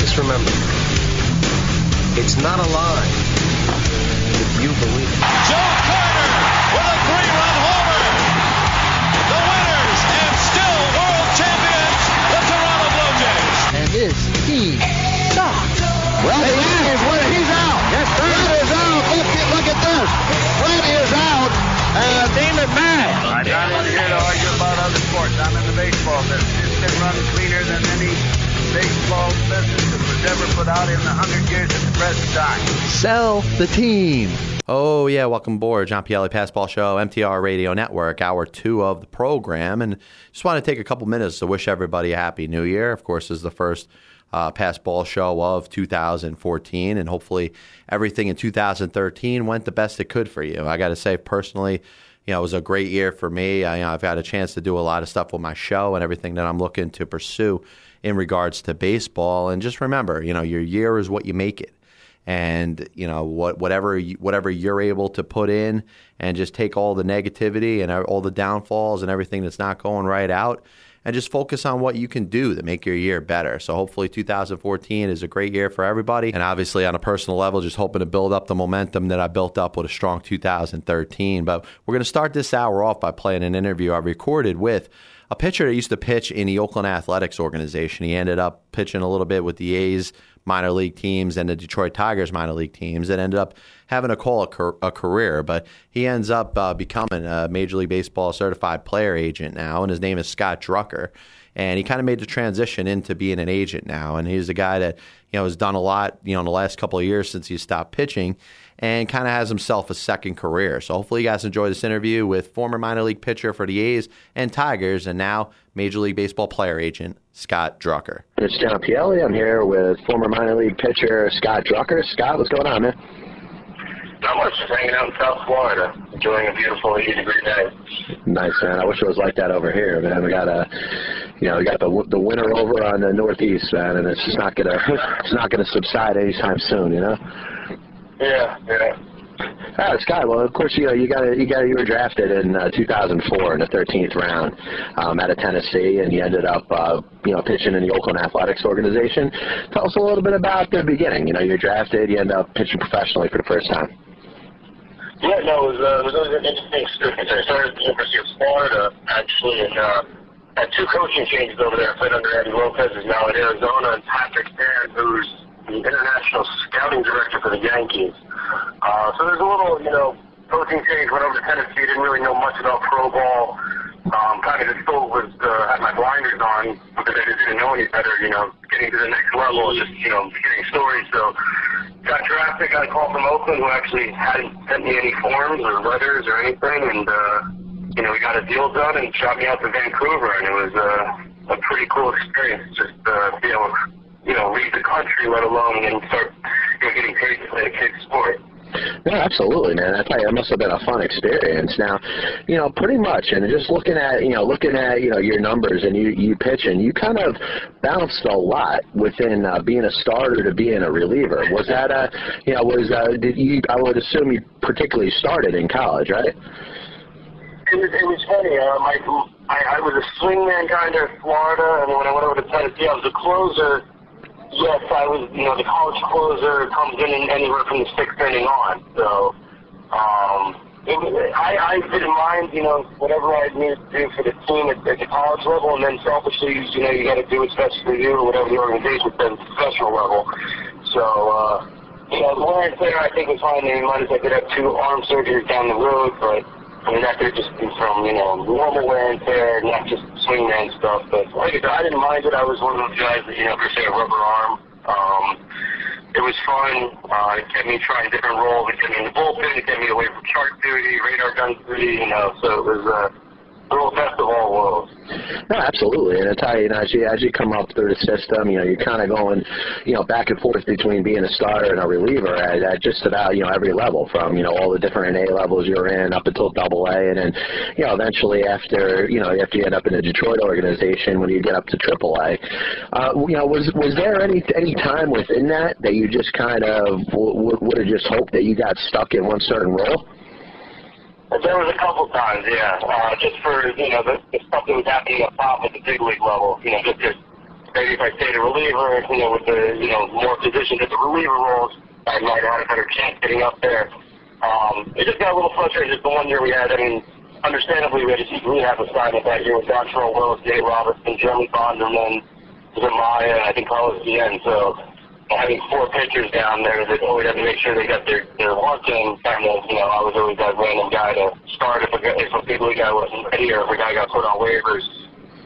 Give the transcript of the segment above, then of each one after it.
just remember, it's not a lie if you believe it. Joe Carter with a three-run homer. The winners and still world champions, the Toronto Blue Jays. And this team sucks. Well, he is. Well, he's out. Yes, Fred is out. Look, look at this. Fred is out. Uh, Damon Mack. I'm not here to argue about other sports. I'm in the baseball business. It's been run cleaner than any baseball business that was put out in the hundred years at the present time. Sell the team. Oh, yeah, welcome aboard. John Pielli, Passball Show, MTR Radio Network, hour two of the program. And just want to take a couple minutes to wish everybody a happy new year. Of course, this is the first uh, Passball Show of 2014, and hopefully everything in 2013 went the best it could for you. I got to say, personally, you know, it was a great year for me. I, you know, I've had a chance to do a lot of stuff with my show and everything that I'm looking to pursue in regards to baseball. And just remember, you know, your year is what you make it and you know what whatever whatever you're able to put in and just take all the negativity and all the downfalls and everything that's not going right out and just focus on what you can do to make your year better. So hopefully 2014 is a great year for everybody and obviously on a personal level just hoping to build up the momentum that I built up with a strong 2013. But we're going to start this hour off by playing an interview I recorded with a pitcher that used to pitch in the Oakland Athletics organization. He ended up pitching a little bit with the A's minor league teams and the Detroit Tigers minor league teams and ended up having to call a, a career. But he ends up uh, becoming a Major League Baseball certified player agent now, and his name is Scott Drucker. And he kind of made the transition into being an agent now. And he's a guy that you know has done a lot you know in the last couple of years since he stopped pitching and kind of has himself a second career. So hopefully you guys enjoy this interview with former minor league pitcher for the A's and Tigers and now Major League Baseball player agent Scott Drucker. It's John Pielli. I'm here with former minor league pitcher Scott Drucker. Scott, what's going on, man? Not much, just hanging out in South Florida, enjoying a beautiful 80 degree day. Nice, man. I wish it was like that over here, man. We got a, you know, we got the the winter over on the northeast, man, and it's just not gonna, it's not gonna subside anytime soon, you know. Yeah, yeah. All right, Scott. Well, of course, you know you got you got you were drafted in uh, 2004 in the 13th round um, out of Tennessee, and you ended up uh, you know pitching in the Oakland Athletics organization. Tell us a little bit about the beginning. You know, you're drafted, you end up pitching professionally for the first time. Yeah, no, it was, uh, it was an interesting experience. I started at the University of Florida, actually, and uh, had two coaching changes over there. I played under Andy Lopez, who's now at Arizona, and Patrick Barron, who's the international scouting director for the Yankees. Uh, so there's a little, you know, coaching change. Went over to Tennessee. Didn't really know much about pro ball. Um, kind of just still was uh, had my blinders on because I just didn't know any better. You know, getting to the next level, just you know, hearing stories. So got drafted. Got a call from Oakland, who actually hadn't sent me any forms or letters or anything, and uh, you know, we got a deal done and shot me out to Vancouver, and it was uh, a pretty cool experience. Just uh, be able to you know, leave the country, let alone and start you know, getting paid to play a kid's sport. Yeah, absolutely, man. I tell you, it must have been a fun experience. Now, you know, pretty much, and just looking at, you know, looking at, you know, your numbers and you you pitching, you kind of bounced a lot within uh, being a starter to being a reliever. Was that a, you know, was uh, did you? I would assume you particularly started in college, right? It was, it was funny. Um, I, I I was a swingman kind of in Florida, and when I went over to Tennessee, I was a closer. Yes, I was. You know, the college closer comes in anywhere from the sixth inning on. So, um, it, I, I didn't mind, you know, whatever I needed to do for the team at, at the college level, and then selfishly, you know, you got to do what's best for you or whatever the organization at the professional level. So, uh, you know, the wear and I think was fine. They reminded us I could have two arm surgeries down the road, but Mean that could just be from you know normal wear and tear, not just swingman stuff. But like I said, I didn't mind it. I was one of those guys that you know, per se, a rubber arm. Um, it was fun. Uh, it kept me trying different roles. It kept me in the bullpen. It kept me away from chart duty, radar gun duty. You know, so it was uh, a best of all worlds. No, absolutely. And I tell you, know, as you, as you come up through the system, you know, you're kind of going, you know, back and forth between being a starter and a reliever at, at just about, you know, every level from, you know, all the different A levels you're in up until double A. And then, you know, eventually after, you know, after you end up in the Detroit organization, when you get up to triple A, uh, you know, was, was there any, any time within that that you just kind of w- w- would have just hoped that you got stuck in one certain role? There was a couple times, yeah. Uh, just for you know the, the stuff that was happening up top at the big league level. You know, just to, maybe if I stayed a reliever, you know, with the you know more positions at the reliever roles, I might have had a better chance getting up there. Um, it just got a little frustrating. Just the one year we had, I mean, understandably we had a deep rehab assignment that year with Dontrelle Willis, Dave Robertson, Jeremy Bond, and then Zumaya, and I think Carlos Bien. So having four pitchers down there that always had to make sure they got their their work in. Kind of, you know, I was always that random guy to start if a, guy- if a big guy wasn't ready or if a guy got put on waivers.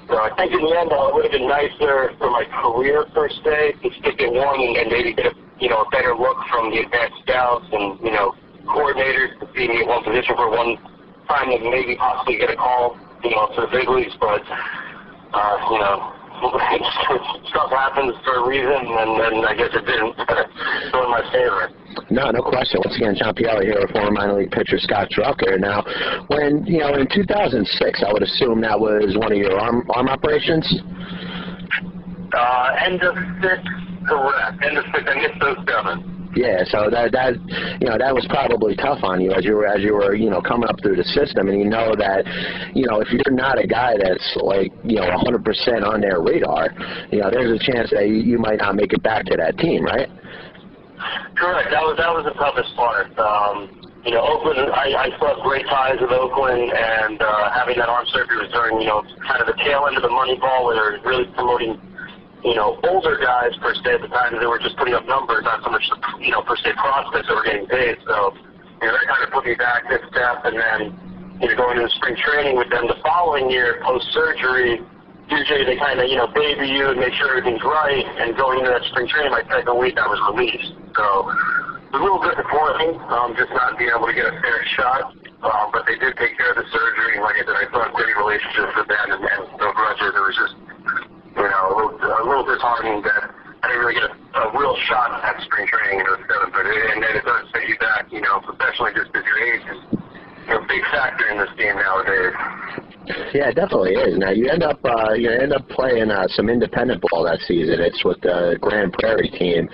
So I think in the end, it would have been nicer for my career per se to stick at one and, and maybe get a you know a better look from the advanced scouts and you know coordinators to see me at one position for one time and maybe possibly get a call you know to the big leagues, but uh, you know. Stuff happens for a reason, and then I guess it didn't go in my favor. No, no question. Once again, John Pielli here, former minor league pitcher Scott Drucker. Now, when you know in 2006, I would assume that was one of your arm arm operations. Uh, end of six, correct. End of six, I missed those seven. Yeah, so that that you know that was probably tough on you as you were as you were you know coming up through the system, and you know that you know if you're not a guy that's like you know 100% on their radar, you know there's a chance that you, you might not make it back to that team, right? Correct. That was that was the toughest part. Um, you know, Oakland. I, I still have great ties with Oakland, and uh, having that arm surgery was during you know kind of the tail end of the money ball, where they're really promoting you know older guys per se at the time. They were just putting up numbers, not so much you know per se prospects that were getting paid. So you know that kind of put me back this step, and then you know going into spring training with them the following year post surgery. Usually they kind of, you know, baby you and make sure everything's right. And going into that spring training, my second week, I was released. So it was a little disappointing, um, just not being able to get a fair shot. Um, but they did take care of the surgery. Like I said, I have great relationships with them and, and no grudges. It was just, you know, a little, a little disheartening that I didn't really get a, a real shot at spring training in 07. But it, and then it does set you back, you know, professionally just as your age is a big factor in this game nowadays. Yeah, it definitely is. Now you end up uh, you end up playing uh, some independent ball that season. It's with the Grand Prairie team,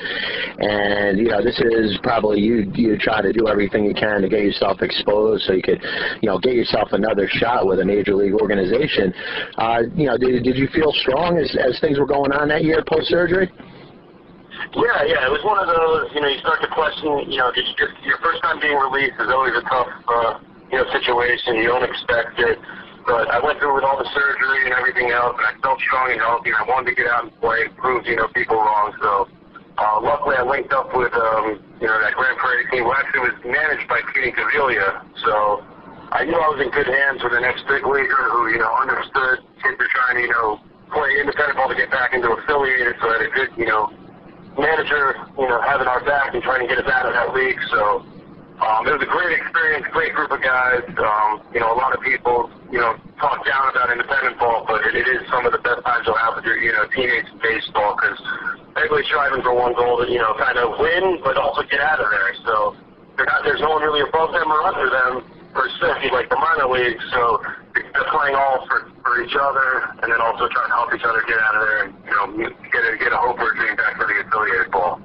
and you know this is probably you you try to do everything you can to get yourself exposed so you could you know get yourself another shot with a major league organization. Uh, you know, did did you feel strong as as things were going on that year post surgery? Yeah, yeah, it was one of those. You know, you start to question. You know, just your first time being released is always a tough, uh, you know, situation. You don't expect it, but I went through with all the surgery and everything else, and I felt strong and healthy. And I wanted to get out and play, and prove you know people wrong. So. Uh, luckily, I linked up with um, you know that Grand Prairie team, who actually was managed by Pete Incaviglia. So I knew I was in good hands with an ex-big leaguer who you know understood kids were trying to you know play independent ball to get back into affiliated, so I had a good you know manager, you know, having our back and trying to get us out of that league. So um, it was a great experience, great group of guys. Um, you know, a lot of people, you know, talk down about independent ball, but it, it is some of the best times you'll have with your, you know, in baseball because everybody's striving for one goal to, you know, kind of win, but also get out of there. So not, there's no one really above them or under them per se, like the minor leagues. So they're playing all for, for each other, and then also trying to help each other get out of there and you know get a, get a hope or dream back for the affiliated ball.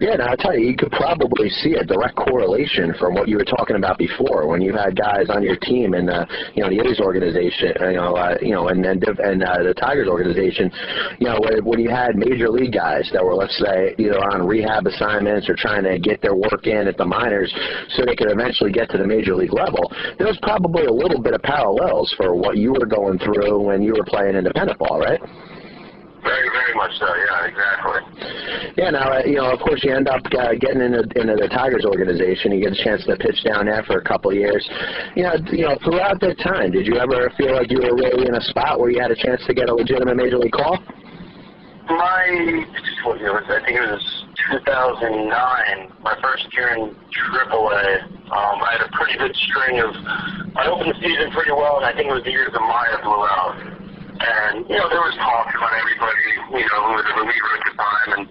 Yeah, now I tell you, you could probably see a direct correlation from what you were talking about before, when you had guys on your team in the, you know, the A's organization, you know, uh, you know, and and, and uh, the Tigers organization, you know, when, when you had major league guys that were, let's say, either on rehab assignments or trying to get their work in at the minors, so they could eventually get to the major league level. There was probably a little bit of parallels for what you were going through when you were playing independent ball, right? Very, very much so. Yeah, exactly. Yeah. Now, uh, you know, of course, you end up uh, getting into, into the Tigers organization. You get a chance to pitch down there for a couple of years. You know, you know, throughout that time, did you ever feel like you were really in a spot where you had a chance to get a legitimate major league call? My, what year was? I think it was 2009, my first year in AAA. Um, I had a pretty good string of. I opened the season pretty well, and I think it was the year Zumaya blew out. And, you know, there was talk about everybody, you know, who was a reliever at the time. And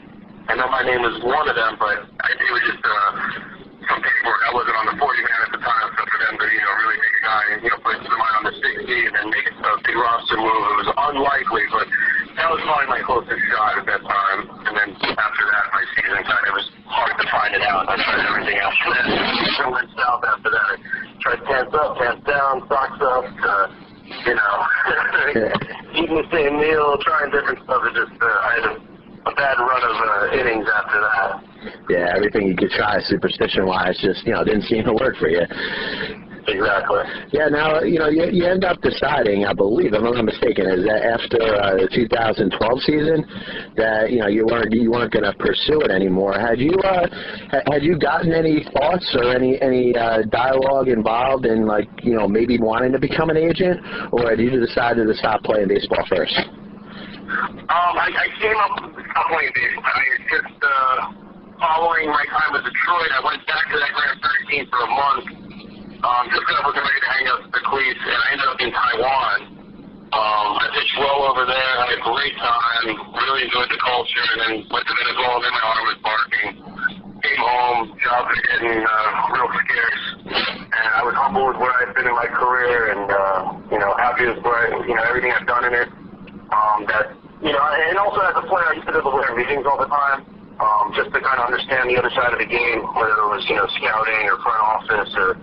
I know my name was one of them, but I, it was just uh, some paperwork. I wasn't on the 40 man at the time, so for them to, you know, really take a guy and, you know, put somebody on the 60 and then make a big roster move, it was unlikely, but that was probably my closest shot at that time. And then after that, my season kind of was hard to find it out. I tried everything after that. I went south after that. I tried pants up, pants down, socks up, uh, you know, eating the same meal, trying different stuff. It just, uh, I had a, a bad run of uh, innings after that. Yeah, everything you could try superstition-wise just, you know, didn't seem to work for you. Exactly. Yeah, now, you know, you, you end up deciding, I believe, if I'm not mistaken, is that after uh, the 2012 season that, you know, you weren't you weren't going to pursue it anymore. Had you uh, had you gotten any thoughts or any any uh, dialogue involved in like, you know, maybe wanting to become an agent or had you decided to stop playing baseball first? Um, I, I came up with playing baseball. I mean, it's just uh, following my time with Detroit, I went back to that Grand 13 for a month um, just because I wasn't ready to hang up the cleats, and I ended up in Taiwan. Um, I pitched well over there, had a great time, really enjoyed the culture, and then went to Venezuela, then my arm was barking. Came home, jobs were getting uh, real scarce, and I was humble with where I'd been in my career, and uh, you know, happy with where I, you know everything I've done in it. Um, that you know, and also as a player, I used to to the meetings all the time um, just to kind of understand the other side of the game, whether it was, you know, scouting or front office or,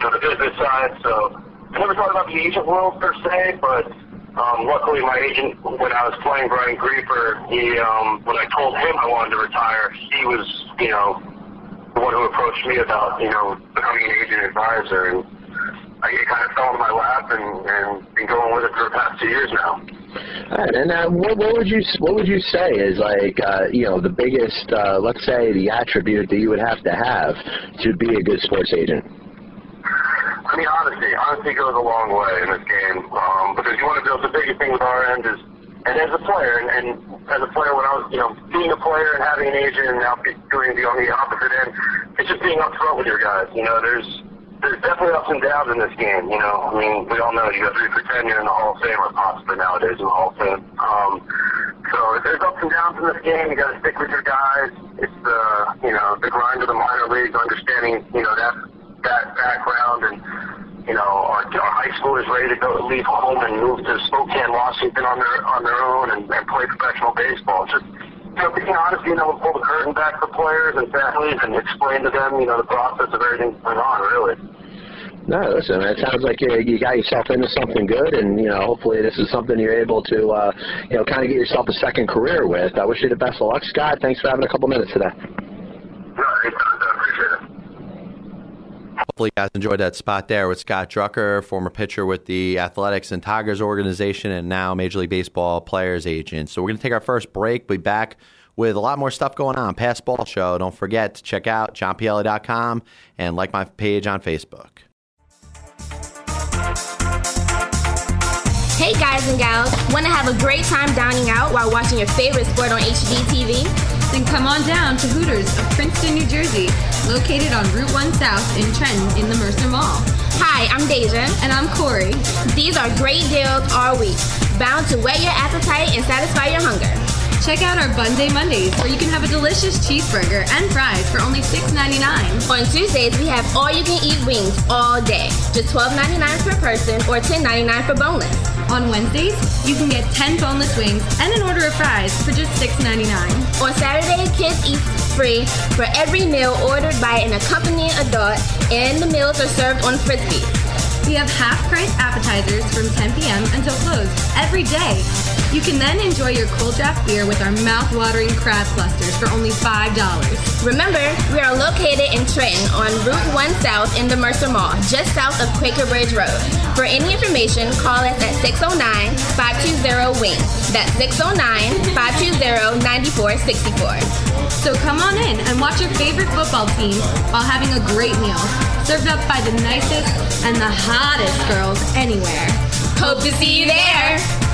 know, the business side. So I never thought about the agent world per se, but um, luckily my agent, when I was playing Brian Grieper, he, um, when I told him I wanted to retire, he was, you know, the one who approached me about, you know, becoming an agent advisor. And I it kind of fell into my lap and, and been going with it for the past two years now. All right, and uh, what, what would you what would you say is like uh, you know the biggest uh, let's say the attribute that you would have to have to be a good sports agent? I mean, honesty. Honesty goes a long way in this game um, because you want to build the biggest thing with our end is, and as a player, and, and as a player, when I was, you know, being a player and having an agent and now doing the on the opposite end, it's just being upfront with your guys. You know, there's there's definitely ups and downs in this game. You know, I mean, we all know you got three for ten, you're in the Hall of Fame, or possibly nowadays in the Hall of Fame. Um, so if there's ups and downs in this game. You got to stick with your guys. It's the you know the grind of the minor leagues, understanding you know that that background and you know our, our high school is ready to go leave home and move to Spokane, Washington on their on their own and, and play professional baseball. Just you know, being honest, being able to pull the curtain back for players and families and explain to them, you know, the process of everything going on, really. No, listen, it sounds like you, you got yourself into something good, and you know, hopefully this is something you're able to, uh, you know, kind of get yourself a second career with. I wish you the best of luck, Scott. Thanks for having a couple minutes today. Hopefully, you guys enjoyed that spot there with Scott Drucker, former pitcher with the Athletics and Tigers organization, and now Major League Baseball players agent. So, we're going to take our first break. We'll Be back with a lot more stuff going on. Pass Ball Show. Don't forget to check out johnpielli.com and like my page on Facebook. Hey guys and gals, want to have a great time dining out while watching your favorite sport on HDTV? Then come on down to Hooters of Princeton, New Jersey, located on Route 1 South in Trenton in the Mercer Mall. Hi, I'm Deja. And I'm Corey. These are great deals all week, bound to whet your appetite and satisfy your hunger. Check out our Bun Day Mondays, where you can have a delicious cheeseburger and fries for only $6.99. On Tuesdays, we have all-you-can-eat wings all day, just $12.99 per person or $10.99 for boneless. On Wednesdays, you can get 10 boneless wings and an order of fries for just $6.99. On Saturday, kids eat free for every meal ordered by an accompanying adult, and the meals are served on frisbees. We have half price appetizers from 10 p.m. until close every day. You can then enjoy your cold draft beer with our mouth-watering crab clusters for only $5. Remember, we are located in Trenton on Route 1 South in the Mercer Mall, just south of Quaker Bridge Road. For any information, call us at 609-520-WING. That's 609-520-9464. So come on in and watch your favorite football team while having a great meal, served up by the nicest and the hottest girls anywhere. Hope to see you there.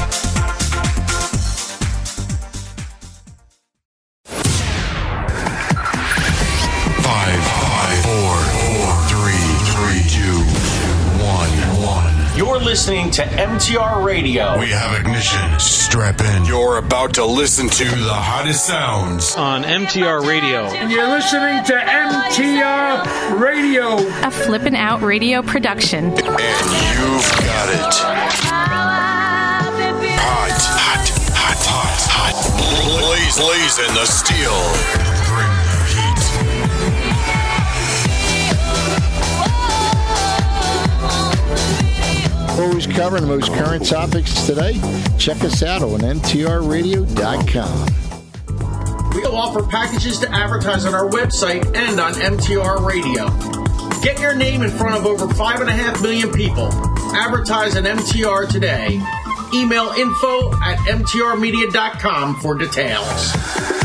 You're listening to MTR Radio. We have ignition. Strap in. You're about to listen to the hottest sounds on MTR Radio. And you're listening to MTR Radio. A flippin' out radio production. And you've got it. Hot, hot, hot, hot, hot. Blaze, blazing the steel. Always covering the most current topics today. Check us out on MTRRadio.com. We'll offer packages to advertise on our website and on MTR Radio. Get your name in front of over 5.5 million people. Advertise on MTR today. Email info at mtrmedia.com for details.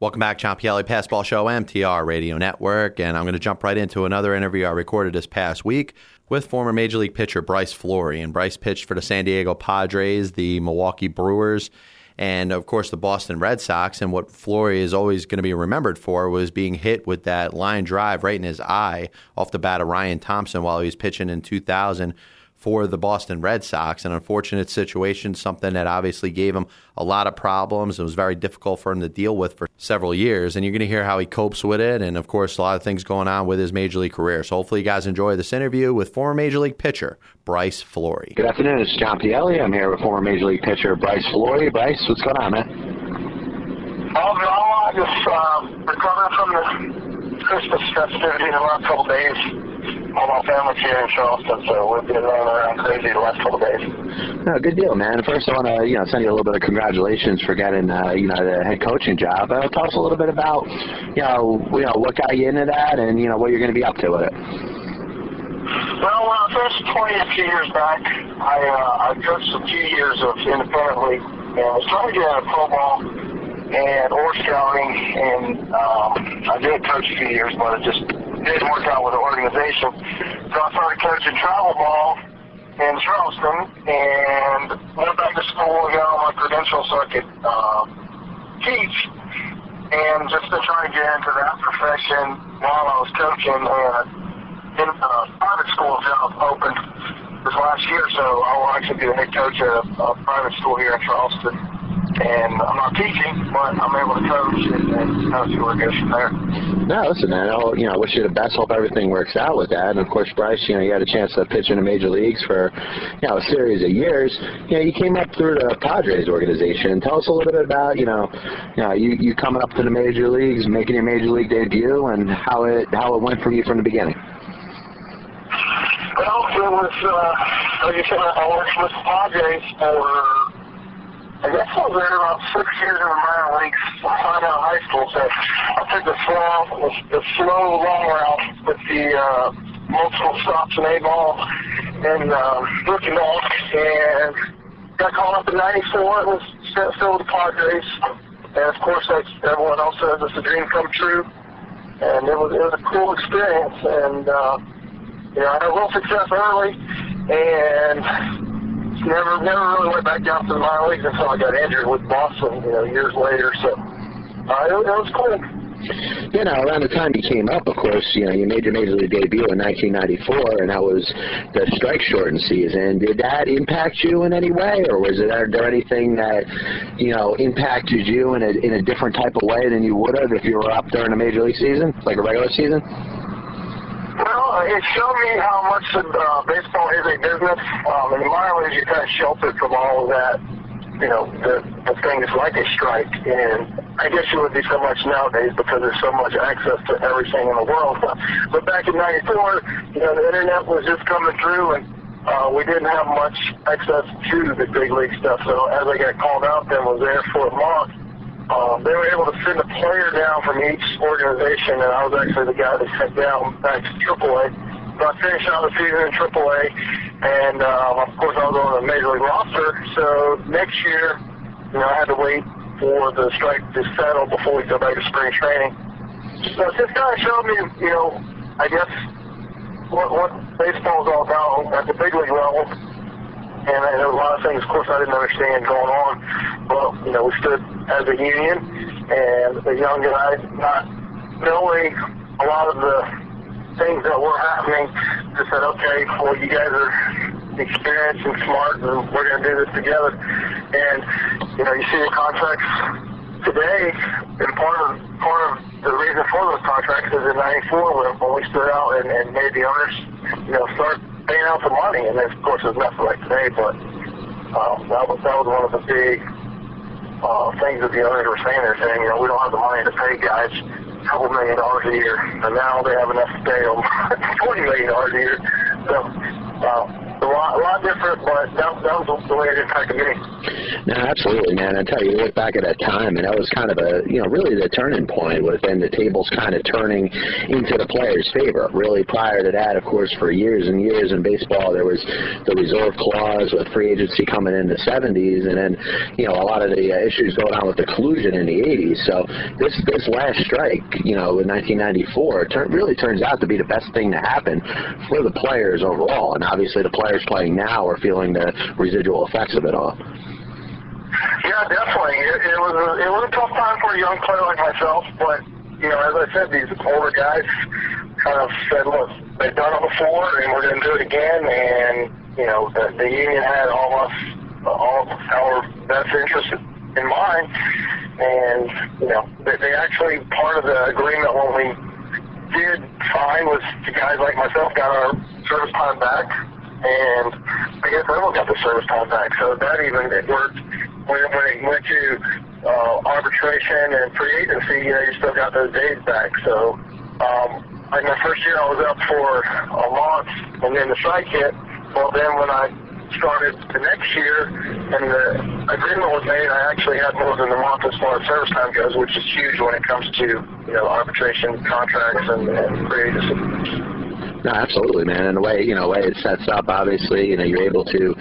Welcome back, John Pielli, Passball Show, MTR Radio Network. And I'm going to jump right into another interview I recorded this past week with former Major League pitcher Bryce Florie. And Bryce pitched for the San Diego Padres, the Milwaukee Brewers, and of course the Boston Red Sox. And what Florie is always going to be remembered for was being hit with that line drive right in his eye off the bat of Ryan Thompson while he was pitching in 2000 for the Boston Red Sox. An unfortunate situation, something that obviously gave him a lot of problems. It was very difficult for him to deal with for several years. And you're going to hear how he copes with it. And of course, a lot of things going on with his Major League career. So hopefully, you guys enjoy this interview with former Major League pitcher Bryce Florie. Good afternoon. It's John Pielli. I'm here with former Major League pitcher Bryce Florie. Bryce, what's going on, man? All in all, just uh, recovering from the Christmas festivity the last couple days. All my family's here in Charleston, so we've been running around crazy the last couple days. No, good deal, man. First, I want to you know send you a little bit of congratulations for getting uh, you know the head coaching job. Uh, tell us a little bit about you know you know what got you into that, and you know what you're going to be up to with it. Well, when I first played a few years back, I uh, I coached a few years of independent league, and I was trying to get out of pro ball and or scouting, and um, I did coach a few years, but it just didn't work out with the organization. So I started coaching travel ball in Charleston, and went back to school, got all my credentials so I could uh, teach, and just to try to get into that profession while I was coaching. And in uh, private school job opened this last year, so I will actually be the head coach at a, a private school here in Charleston. And I'm not teaching, but I'm able to coach and, and see where it goes from there. No, listen, man. I'll, you know, I wish you the best. Hope everything works out with that. And of course, Bryce, you know, you had a chance to pitch in the major leagues for, you know, a series of years. You know, you came up through the Padres organization. Tell us a little bit about, you know, you know, you, you coming up to the major leagues, making your major league debut, and how it how it went for you from the beginning. Well, it was, uh, like you said, I worked with the Padres for, I guess I was there about six years in the minor leagues, right out of high school. So I took the slow, the, slow long route with the uh, multiple stops and A ball and um, rookie ball, and got called up in '94. It was still with the Padres, and of course, like everyone else says, it's a dream come true. And it was it was a cool experience, and uh, you know, I had a little success early, and never never really went back down to the minor leagues until I got injured with Boston, you know, years later. So uh, it, it was cool. You know, around the time you came up, of course, you know, you made your major league debut in 1994, and that was the strike shortened season. Did that impact you in any way, or was it, there anything that, you know, impacted you in a in a different type of way than you would have if you were up during a major league season, like a regular season? Well, it showed me how much uh, baseball is a business. Um, in the minor leagues, you're kind of sheltered from all of that, you know, the, the things like a strike. And I guess you would be so much nowadays because there's so much access to everything in the world. But back in 94, you know, the internet was just coming through and uh, we didn't have much access to the big league stuff. So as I got called out then was there for a month, um, they were able to send a player down from each organization, and I was actually the guy that sent down back to AAA. So I finished out the season in AAA, and um, of course I was on the major league roster. So next year, you know, I had to wait for the strike to settle before we go back to spring training. So kind of showed me, you know, I guess what what baseball is all about at the big league level. And, and there were a lot of things, of course, I didn't understand going on. But, you know, we stood as a union, and the young guys, not knowing a lot of the things that were happening, just said, okay, well, you guys are experienced and smart, and we're going to do this together. And, you know, you see the contracts today, and part of part of the reason for those contracts is in '94 when, when we stood out and, and made the owners, you know, start paying out the money. And of course, there's nothing like today, but um, that was that was one of the big uh, things that the owners were saying. They're saying, you know, we don't have the money to pay guys a couple million dollars a year, and now they have enough to pay them twenty million dollars a year. So. Uh, lot, different, but that, that was the way it impacted me. No, absolutely, man. I tell you, you look back at that time, and that was kind of a, you know, really the turning point within the tables kind of turning into the players' favor. Really, prior to that, of course, for years and years in baseball, there was the reserve clause with free agency coming in the 70s, and then, you know, a lot of the uh, issues going on with the collusion in the 80s. So this this last strike, you know, in 1994, turn, really turns out to be the best thing to happen for the players overall, and obviously the players playing now are feeling the residual effects of it all. Yeah, definitely. It, it was a, it was a tough time for a young player like myself, but you know, as I said, these older guys kind of said, "Look, they've done it before, and we're going to do it again." And you know, the, the union had all us, all our best interests in mind, and you know, they, they actually part of the agreement when we did sign was the guys like myself got our service time back, and I guess everyone got the service time back. So that even it worked when, when it went to uh, arbitration and free agency, you know, you still got those days back. So, um, like my first year, I was up for a month, and then the strike hit. Well, then when I started the next year, and the agreement was made, I actually had more than a month as far as service time goes, which is huge when it comes to you know arbitration contracts and, and free agency. No, absolutely, man. And the way you know, way it sets up, obviously, you know, you're able to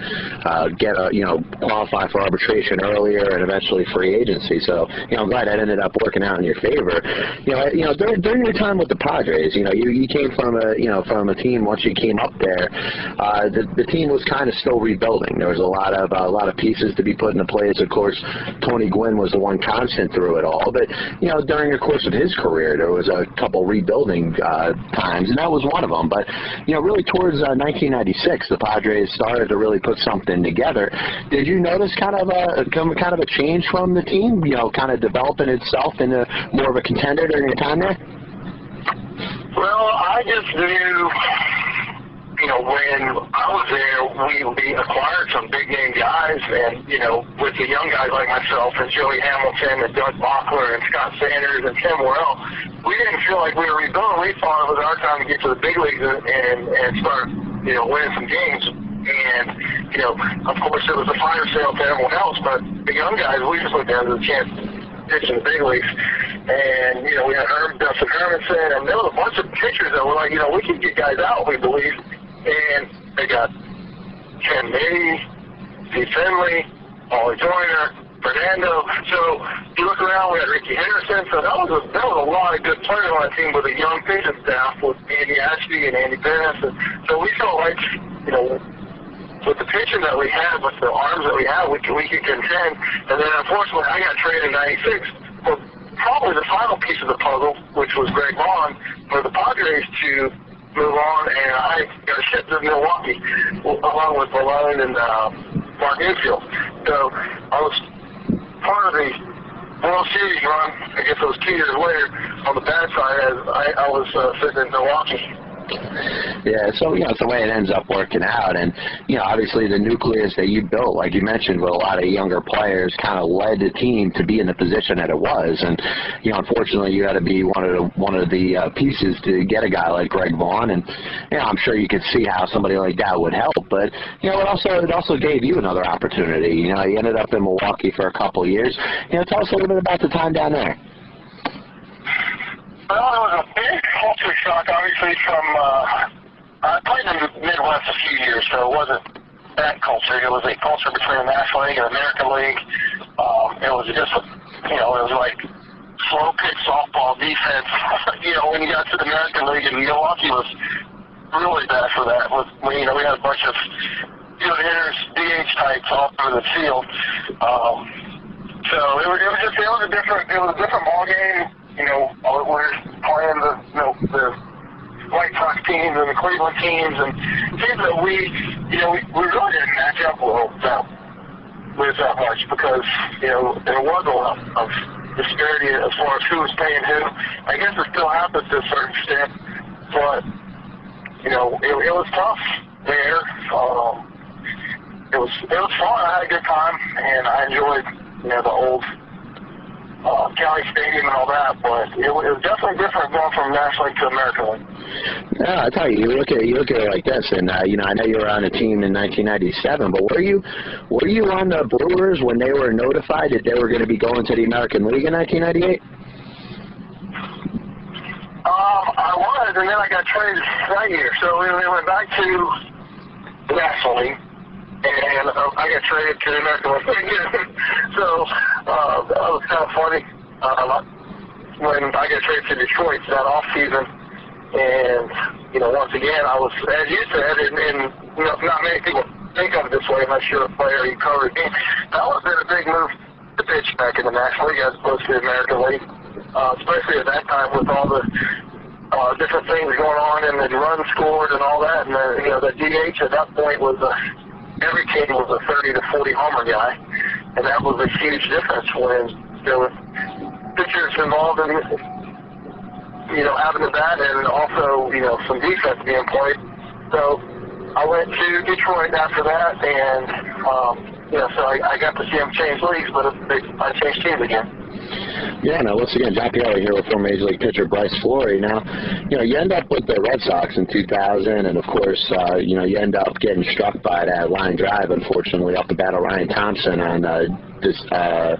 uh, get a, you know, qualify for arbitration earlier and eventually free agency. So, you know, I'm glad that ended up working out in your favor. You know, you know, during, during your time with the Padres, you know, you you came from a you know from a team once you came up there, uh, the the team was kind of still rebuilding. There was a lot of uh, a lot of pieces to be put into place. Of course, Tony Gwynn was the one constant through it all. But you know, during the course of his career, there was a couple rebuilding uh, times, and that was one of them. But you know, really towards uh, 1996, the Padres started to really put something together. Did you notice kind of a kind of a change from the team? You know, kind of developing itself into more of a contender during your time there. Well, I just knew, you know, when I was there, we we acquired some big name guys, and you know, with the young guys like myself and Joey Hamilton and Doug Bochtler and Scott Sanders and Tim Worrell, we didn't feel like we were rebuilding. We thought it was our time to get to the big leagues and and, start, you know, winning some games. And you know, of course, it was a fire sale to everyone else, but the young guys, we just looked at it as a chance to pitch in the big leagues. And, you know, we had Herm, Dustin Hermanson, and there was a bunch of pitchers that were like, you know, we can get guys out, we believe. And they got Ken Caminiti, Steve Finley, Wally Joyner, Fernando. So you look around, we had Rickey Henderson. So that was a, that was a lot of good players on that team with a young pitching staff with Andy Ashby and Andy Paris. And so we felt like, you know, with the pitching that we had, with the arms that we have, we we could contend. And then unfortunately, I got traded in '96 for probably the final piece of the puzzle, which was Greg Vaughn, for the Padres to move on, and I got shipped to Milwaukee along with Villone and uh, Marc Newfield. So I was part of the World Series run. Was two years later on the bad side as I, I was uh, sitting in Milwaukee. Yeah, so you know, it's the way it ends up working out, and you know, obviously the nucleus that you built, like you mentioned, with a lot of younger players, kind of led the team to be in the position that it was, and you know, unfortunately, you had to be one of the one of the uh, pieces to get a guy like Greg Vaughn, and you know, I'm sure you could see how somebody like that would help, but you know, it also it also gave you another opportunity. You know, you ended up in Milwaukee for a couple years. You know, tell us a little bit about the time down there. Well, it was a big culture shock, obviously, from, uh, I played in the Midwest a few years, so it wasn't that culture. It was a culture between the National League and American League. Um, it was just, you know, it was like slow pitch softball defense. you know, when you got to the American League, and Milwaukee was really bad for that. With, you know, we had a bunch of good hitters, DH types all over the field. Um, so it was, it was just, it was a different, it was a different ball game you know, we're playing the, you know, the White Sox teams and the Cleveland teams and teams that we, you know, we, we really didn't match up well that, with that much because, you know, there was a lot of disparity as far as who was paying who. I guess it still happens to a certain extent, but, you know, it, it was tough there. Um, it was it was fun. I had a good time, and I enjoyed, you know, the old uh, County Stadium and all that, but it, it was definitely different going from National League to American League. Yeah, I tell you, you look at you look at it like this, and uh, you know, I know you were on a team in 1997, but were you were you on the Brewers when they were notified that they were going to be going to the American League in 1998? Um, I was, and then I got traded that year, so we, we went back to the National League and uh, I got traded to the American League. so uh, that was kind of funny. Uh, when I got traded to Detroit that off season, and you know, once again, I was, as you said, and, and you know, not many people think of it this way unless you're a player you covered me. That have been a big move to pitch back in the National League as opposed to the American League, uh, especially at that time with all the uh, different things going on and the run scored and all that. And the, you know, the DH at that point was a every team was a 30 to 40 homer guy, and that was a huge difference when there were pitchers involved in, you know, having the bat and also, you know, some defense being played. So I went to Detroit after that, and, um, you know, so I, I got to see them change leagues, but I changed teams again. Yeah, now once again, John Pielli here with former Major League pitcher Bryce Florie. Now, you know, you end up with the Red Sox in 2000, and of course, uh, you know, you end up getting struck by that line drive, unfortunately, off the bat of Ryan Thompson on uh, this uh,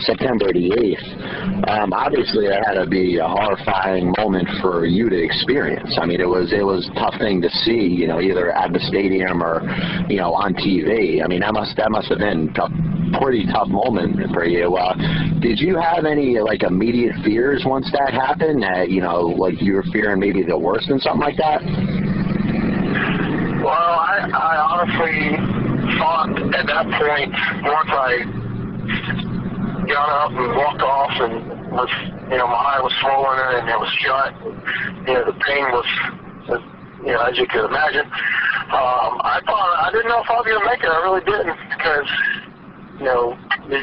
September the 8th. Um, obviously, that had to be a horrifying moment for you to experience. I mean, it was it was a tough thing to see, you know, either at the stadium or, you know, on TV. I mean, that must that must have been a pretty tough moment for you. Uh, did you have any like immediate fears once that happened? That you know, like you were fearing maybe the worst and something like that? Well, I, I honestly thought at that point, once I got up and walked off and was, you know, my eye was swollen and it was shut. You know, the pain was, you know, as you could imagine. Um, I thought, I didn't know if I was to make it. I really didn't because, you know, you,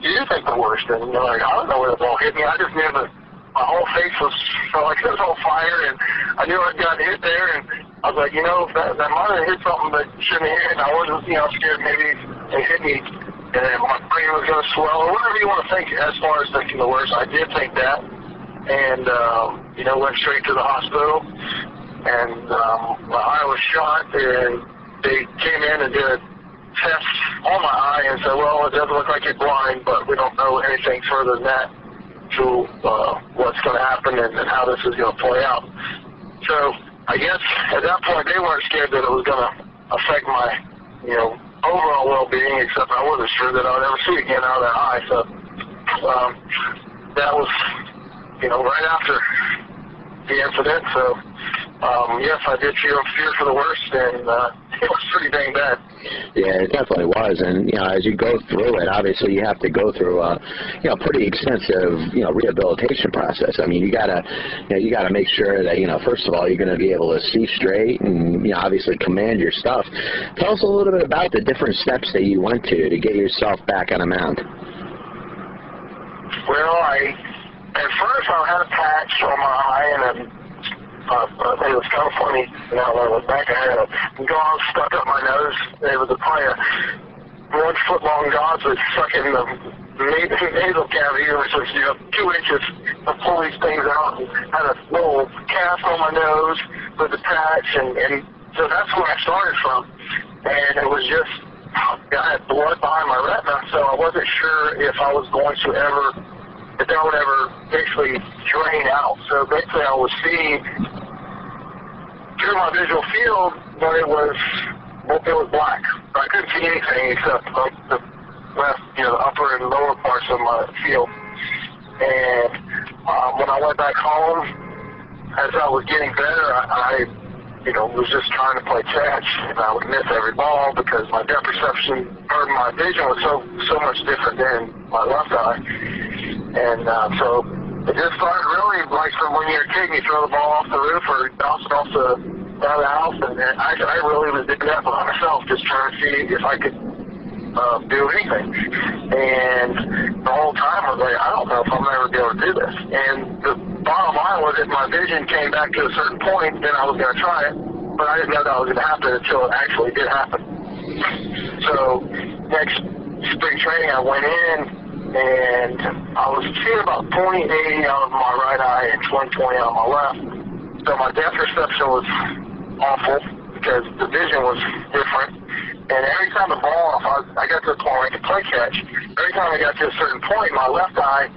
you think the worst. And, you know, like, I don't know where the ball hit me. I just knew that my whole face was felt like it was on fire and I knew I'd gotten hit there and I was like, you know, that, that might have hit something that shouldn't have hit and I wasn't, you know, scared maybe it hit me and my brain was going to swell, or whatever you want to think as far as thinking the worst. I did think that, and um, you know, went straight to the hospital, and um, my eye was shot, and they came in and did a test on my eye and said, well, it doesn't look like you're blind, but we don't know anything further than that to uh, what's going to happen and, and how this is going to play out. So I guess at that point they weren't scared that it was going to affect my, you know, overall well-being, except I wasn't sure that I would ever see it again out of that eye. So um, that was, you know, right after the incident. So um, yes, I did feel fear for the worst, and uh, it was pretty dang bad. Yeah, it definitely was, and you know, as you go through it, obviously you have to go through a, you know, pretty extensive, you know, rehabilitation process. I mean, you gotta, you know, you gotta make sure that, you know, first of all, you're going to be able to see straight, and you know, obviously command your stuff. Tell us a little bit about the different steps that you went to to get yourself back on a mound. Well, I at first I had a patch on my eye and a uh, it was kind of funny. Now when I look back, I had a gauze stuck up my nose. It was a probably a one foot long gauze that stuck in the nasal cavity, which was you know two inches to pull these things out. And had a little cast on my nose with the patch, and and so that's where I started from. And it was just I had blood behind my retina, so I wasn't sure if I was going to ever that would ever basically drain out. So basically, I was seeing through my visual field, but it was well, it was black. I couldn't see anything except like the left, you know, the upper and lower parts of my field. And um, when I went back home, as I was getting better, I, I you know, was just trying to play catch, and I would miss every ball because my depth perception or my vision was so so much different than my left eye. And uh, so it just started really like from when you're a kid, you throw the ball off the roof or bounce it off the of the house, and, and I, I really was doing that by myself, just trying to see if I could uh, do anything. And the whole time I was like, I don't know if I'm ever be able to do this. And the bottom line was if my vision came back to a certain point, then I was going to try it. But I didn't know that was going to happen until it actually did happen. So next spring training, I went in and I was seeing about 2080 out of my right eye and 2020 out of my left. So my depth perception was awful because the vision was different. And every time the ball, if I, I got to the point where I could play catch, every time I got to a certain point, my left eye,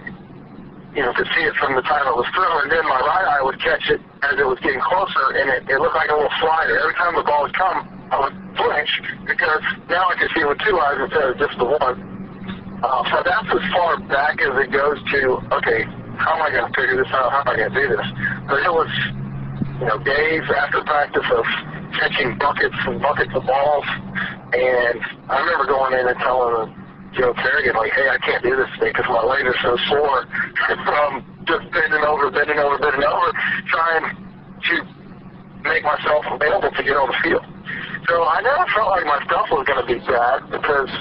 you know, could see it from the time it was thrown, and then my right eye would catch it as it was getting closer, and it, it looked like a little slider. Every time the ball would come, I would flinch because now I could see it with two eyes instead of just the one. Uh, so that's as far back as it goes to, okay, how am I going to figure this out? How am I going to do this? But it was, you know, days after practice of catching buckets and buckets of balls. And I remember going in and telling Joe Kerrigan, like, hey, I can't do this today because my legs are so sore from just bending over, bending over, bending over, trying to make myself available to get on the field. So I never felt like my stuff was going to be bad because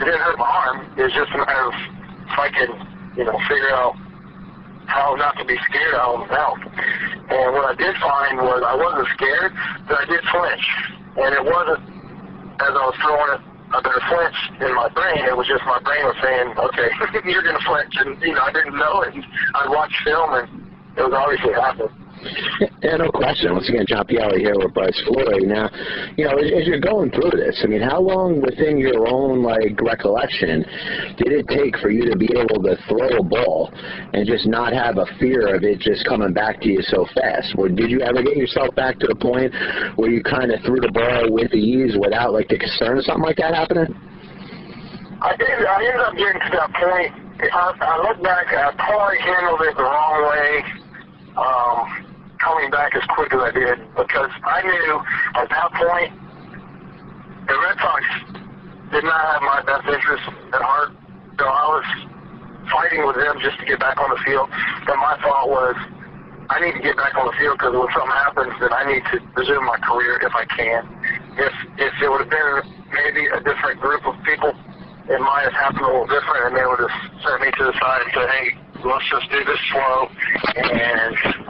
it didn't hurt my arm. It was just a matter of if I could, you know, figure out how not to be scared out of the mouth. And what I did find was I wasn't scared, but I did flinch. And it wasn't as I was throwing it, I better flinch in my brain. It was just my brain was saying, okay, you're going to flinch. And, you know, I didn't know it. And I watched film, and it was obviously happening. Yeah, no question. Once again, John Pielli here with Bryce Florie. Now, you know, as, as you're going through this, I mean, how long within your own like recollection did it take for you to be able to throw a ball and just not have a fear of it just coming back to you so fast? Or did you ever get yourself back to the point where you kind of threw the ball with ease without like the concern of something like that happening? I did. I ended up getting to that point. I, I look back, I probably handled it the wrong way. Um, coming back as quick as I did because I knew at that point the Red Sox did not have my best interest at heart. So I was fighting with them just to get back on the field. And my thought was, I need to get back on the field because when something happens, then I need to resume my career if I can. If if it would have been maybe a different group of people, it might have happened a little different, and they would have sent me to the side and said, "Hey, let's just do this slow and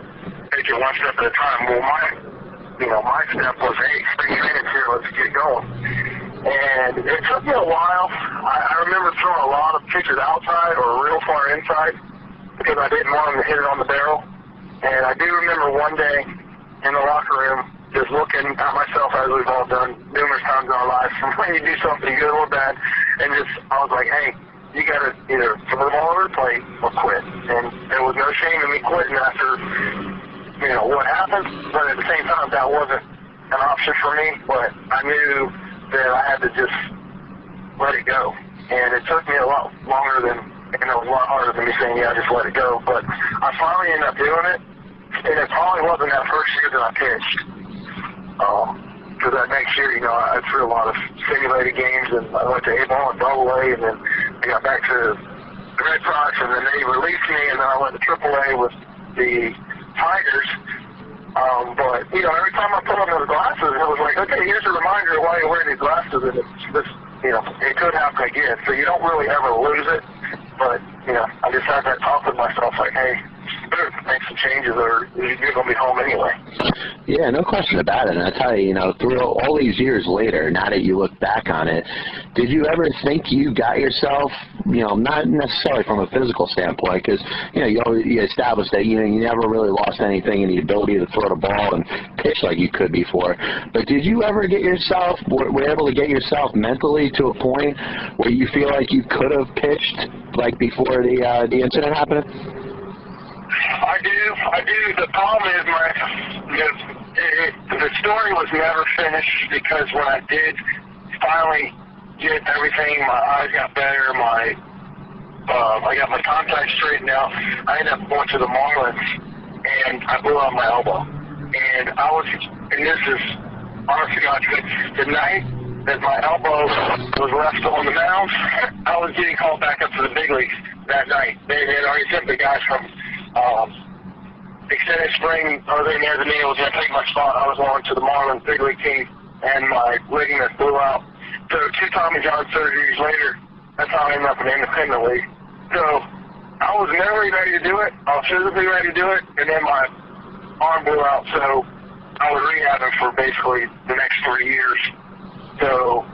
take it one step at a time. Well, my, you know, my step was, hey, spring training's here, let's get going. And it took me a while. I, I remember throwing a lot of pitches outside or real far inside because I didn't want them to hit it on the barrel. And I do remember one day in the locker room just looking at myself as we've all done numerous times in our lives when you do something good or bad. And just, I was like, hey, you got to either throw the ball over the plate or quit. And there was no shame in me quitting after you know, what happened, but at the same time, that wasn't an option for me. But I knew that I had to just let it go. And it took me a lot longer than, you know, a lot harder than me saying, yeah, just let it go. But I finally ended up doing it, and it probably wasn't that first year that I pitched. Um, that next year, you know, I threw a lot of simulated games, and I went to A ball and double A, and then I got back to the Red Sox, and then they released me, and then I went to Triple A with the Tigers. Um, but you know, every time I put on those glasses, it was like, okay, here's a reminder of why you're wearing these glasses, and it's this, you know, it could happen again. So you don't really ever lose it. But you know, I just had that talk with myself, like, hey, make some changes, or you're gonna be home anyway. Yeah, no question about it. And I tell you, you know, through all these years later, now that you look back on it, did you ever think you got yourself, you know, not necessarily from a physical standpoint, because you know you always you established that you know you never really lost anything in the ability to throw the ball and pitch like you could before. But did you ever get yourself, were, were able to get yourself mentally to a point where you feel like you could have pitched like before the uh, the incident happened? I do, I do. The problem is my the, it, the story was never finished because when I did finally get everything, my eyes got better, my uh, I got my contacts straightened out. I ended up going to the Marlins and I blew out my elbow. And I was, and this is honest to God, the night that my elbow was left on the mound, I was getting called back up to the big leagues that night. They had already sent the guys from um, extended spring over there to me. Was going to take my spot. I was on to the Marlins big league team, and my ligament blew out. So two Tommy John surgeries later, that's how I ended up in the independent league. So I was mentally ready to do it. I was physically ready to do it, and then my arm blew out. So I was rehabbing for basically the next three years. So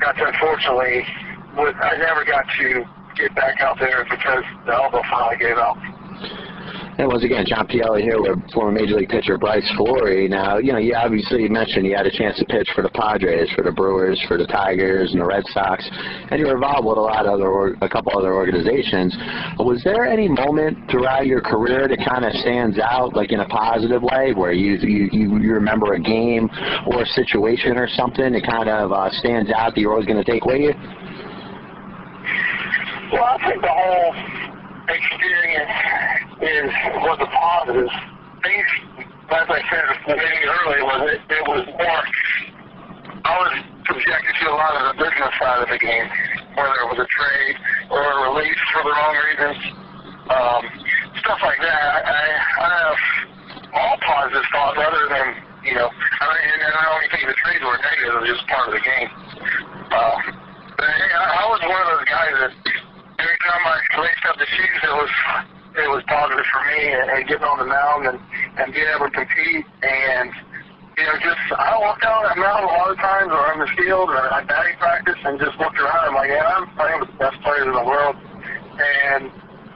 that's unfortunately, with, I never got to get back out there because the elbow finally gave out. And once again, John Pielli here with former Major League pitcher Bryce Florie. Now, you know, you obviously mentioned you had a chance to pitch for the Padres, for the Brewers, for the Tigers, and the Red Sox, and you were involved with a lot of other, a couple other organizations. Was there any moment throughout your career that kind of stands out, like in a positive way, where you you you, you remember a game or a situation or something that kind of uh, stands out that you're always going to take with you? Well, I think the whole experience is was a positive. Things, as I said maybe earlier, was it, it was more. I was subjected to a lot of the business side of the game, whether it was a trade or a release for the wrong reasons, um, stuff like that. I, I, have all positive thoughts other than you know, I and, I even think the trades were negative; it was just part of the game. Um, but hey, I, I was one of those guys that every time I laced up the shoes, it was it was positive for me, and, and getting on the mound and and being able to compete, and you know, just I walked out on that mound a lot of times, or on the field, or at batting practice, and just looked around. I'm like, yeah, I'm playing with the best players in the world, and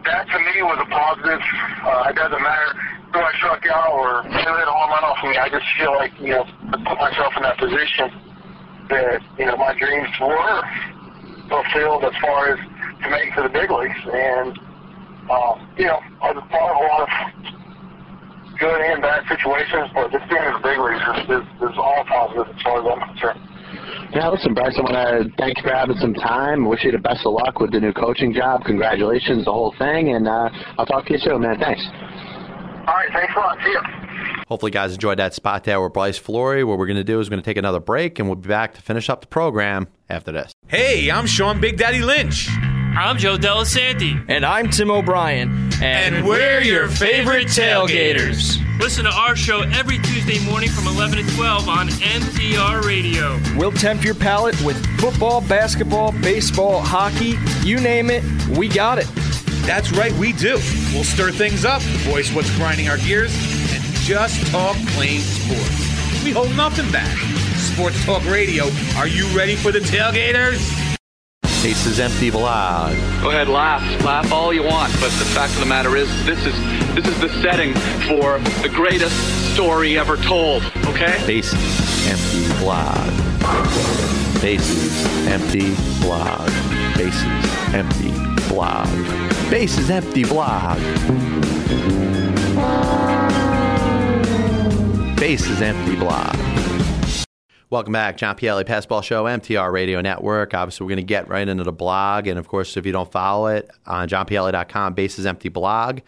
that to me was a positive. Uh, it doesn't matter who I struck out or who hit a home run off me. I just feel like you know, I put myself in that position that you know my dreams were fulfilled as far as to make it to the big leagues. And, um, you know, I was part of a lot of good and bad situations, but just being in the big leagues is, is, is all positive as far as I'm concerned. Yeah, listen, Bryce, I want to thank you for having some time. Wish you the best of luck with the new coaching job. Congratulations, the whole thing, and uh, I'll talk to you soon, man. Thanks. All right, thanks a lot. See you. Hopefully, guys enjoyed that spot there with Bryce Florie. What we're going to do is we're going to take another break, and we'll be back to finish up the program after this. Hey, I'm Sean Big Daddy Lynch. I'm Joe Delasanti. And I'm Tim O'Brien. And, and we're your favorite tailgaters. Listen to our show every Tuesday morning from 11 to 12 on MTR Radio. We'll tempt your palate with football, basketball, baseball, hockey, you name it, we got it. That's right, we do. We'll stir things up, voice what's grinding our gears, and just talk plain sports. We hold nothing back. Sports Talk Radio, are you ready for the tailgaters? Bases Empty Blog. Go ahead, laugh, laugh all you want, but the fact of the matter is, this is this is the setting for the greatest story ever told. Okay? Bases Empty Blog. Bases Empty Blog. Bases Empty Blog. Bases Empty Blog. Bases Empty Blog. Welcome back, John Pielli, Passball Show, MTR Radio Network. Obviously, we're going to get right into the blog. And of course, if you don't follow it on johnpielli.com, Bases Empty Blog.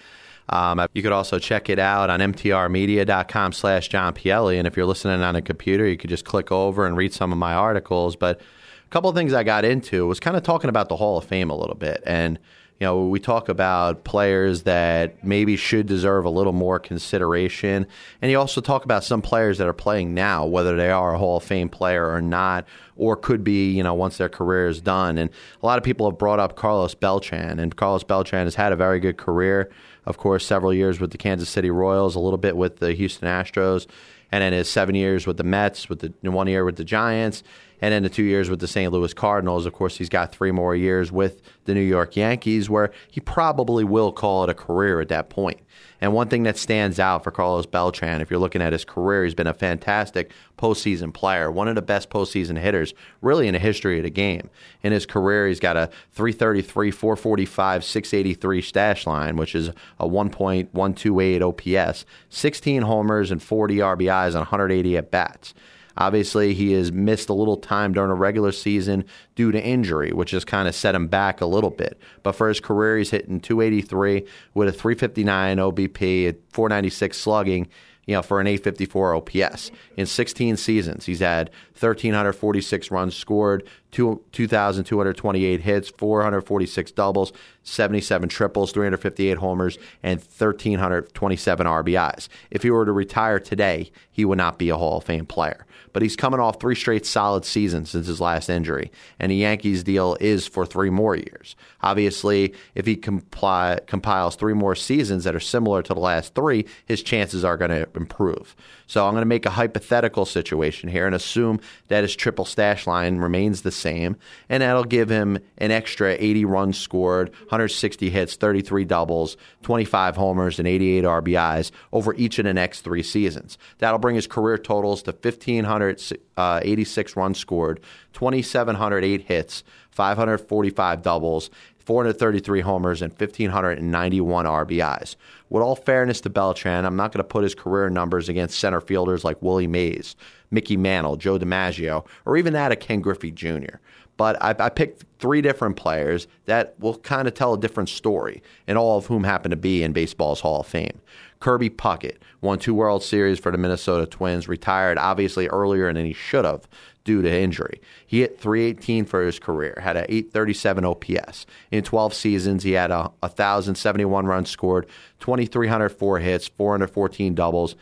Um, you could also check it out on mtrmedia.com slash John Pielli. And if you're listening on a computer, you could just click over and read some of my articles. But a couple of things I got into was kind of talking about the Hall of Fame a little bit. And, you know, we talk about players that maybe should deserve a little more consideration. And you also talk about some players that are playing now, whether they are a Hall of Fame player or not, or could be, you know, once their career is done. And a lot of people have brought up Carlos Beltran, and Carlos Beltran has had a very good career. Of course, several years with the Kansas City Royals, a little bit with the Houston Astros, and then his seven years with the Mets, with the one year with the Giants and then the two years with the St. Louis Cardinals. Of course, he's got three more years with the New York Yankees, where he probably will call it a career at that point. And one thing that stands out for Carlos Beltran, if you're looking at his career, he's been a fantastic postseason player, one of the best postseason hitters really in the history of the game. In his career, he's got a 333, 445, 683 slash line, which is a 1.128 OPS, 16 homers and 40 RBIs on 180 at bats. Obviously, he has missed a little time during a regular season due to injury, which has kind of set him back a little bit. But for his career, he's hitting 283 with a 359 OBP, 496 slugging, you know, for an 854 OPS. In 16 seasons, he's had 1,346 runs scored, 2,228 hits, 446 doubles, 77 triples, 358 homers, and 1,327 RBIs. If he were to retire today, he would not be a Hall of Fame player. But he's coming off three straight solid seasons since his last injury, and the Yankees deal is for three more years. Obviously, if he compli- compiles three more seasons that are similar to the last three, his chances are going to improve. So I'm going to make a hypothetical situation here and assume that his triple slash line remains the same, and that'll give him an extra 80 runs scored, 160 hits, 33 doubles, 25 homers, and 88 RBIs over each of the next three seasons. That'll bring his career totals to 1,586 uh, runs scored, 2,708 hits, 545 doubles, 433 homers, and 1,591 RBIs. With all fairness to Beltran, I'm not going to put his career numbers against center fielders like Willie Mays, Mickey Mantle, Joe DiMaggio, or even that of Ken Griffey Jr. But I, I picked three different players that will kind of tell a different story, and all of whom happen to be in baseball's Hall of Fame. Kirby Puckett won two World Series for the Minnesota Twins, retired obviously earlier than he should have due to injury. He hit 318 for his career, had an 837 OPS. In 12 seasons, he had a 1,071 runs scored, 2,304 hits, 414 doubles,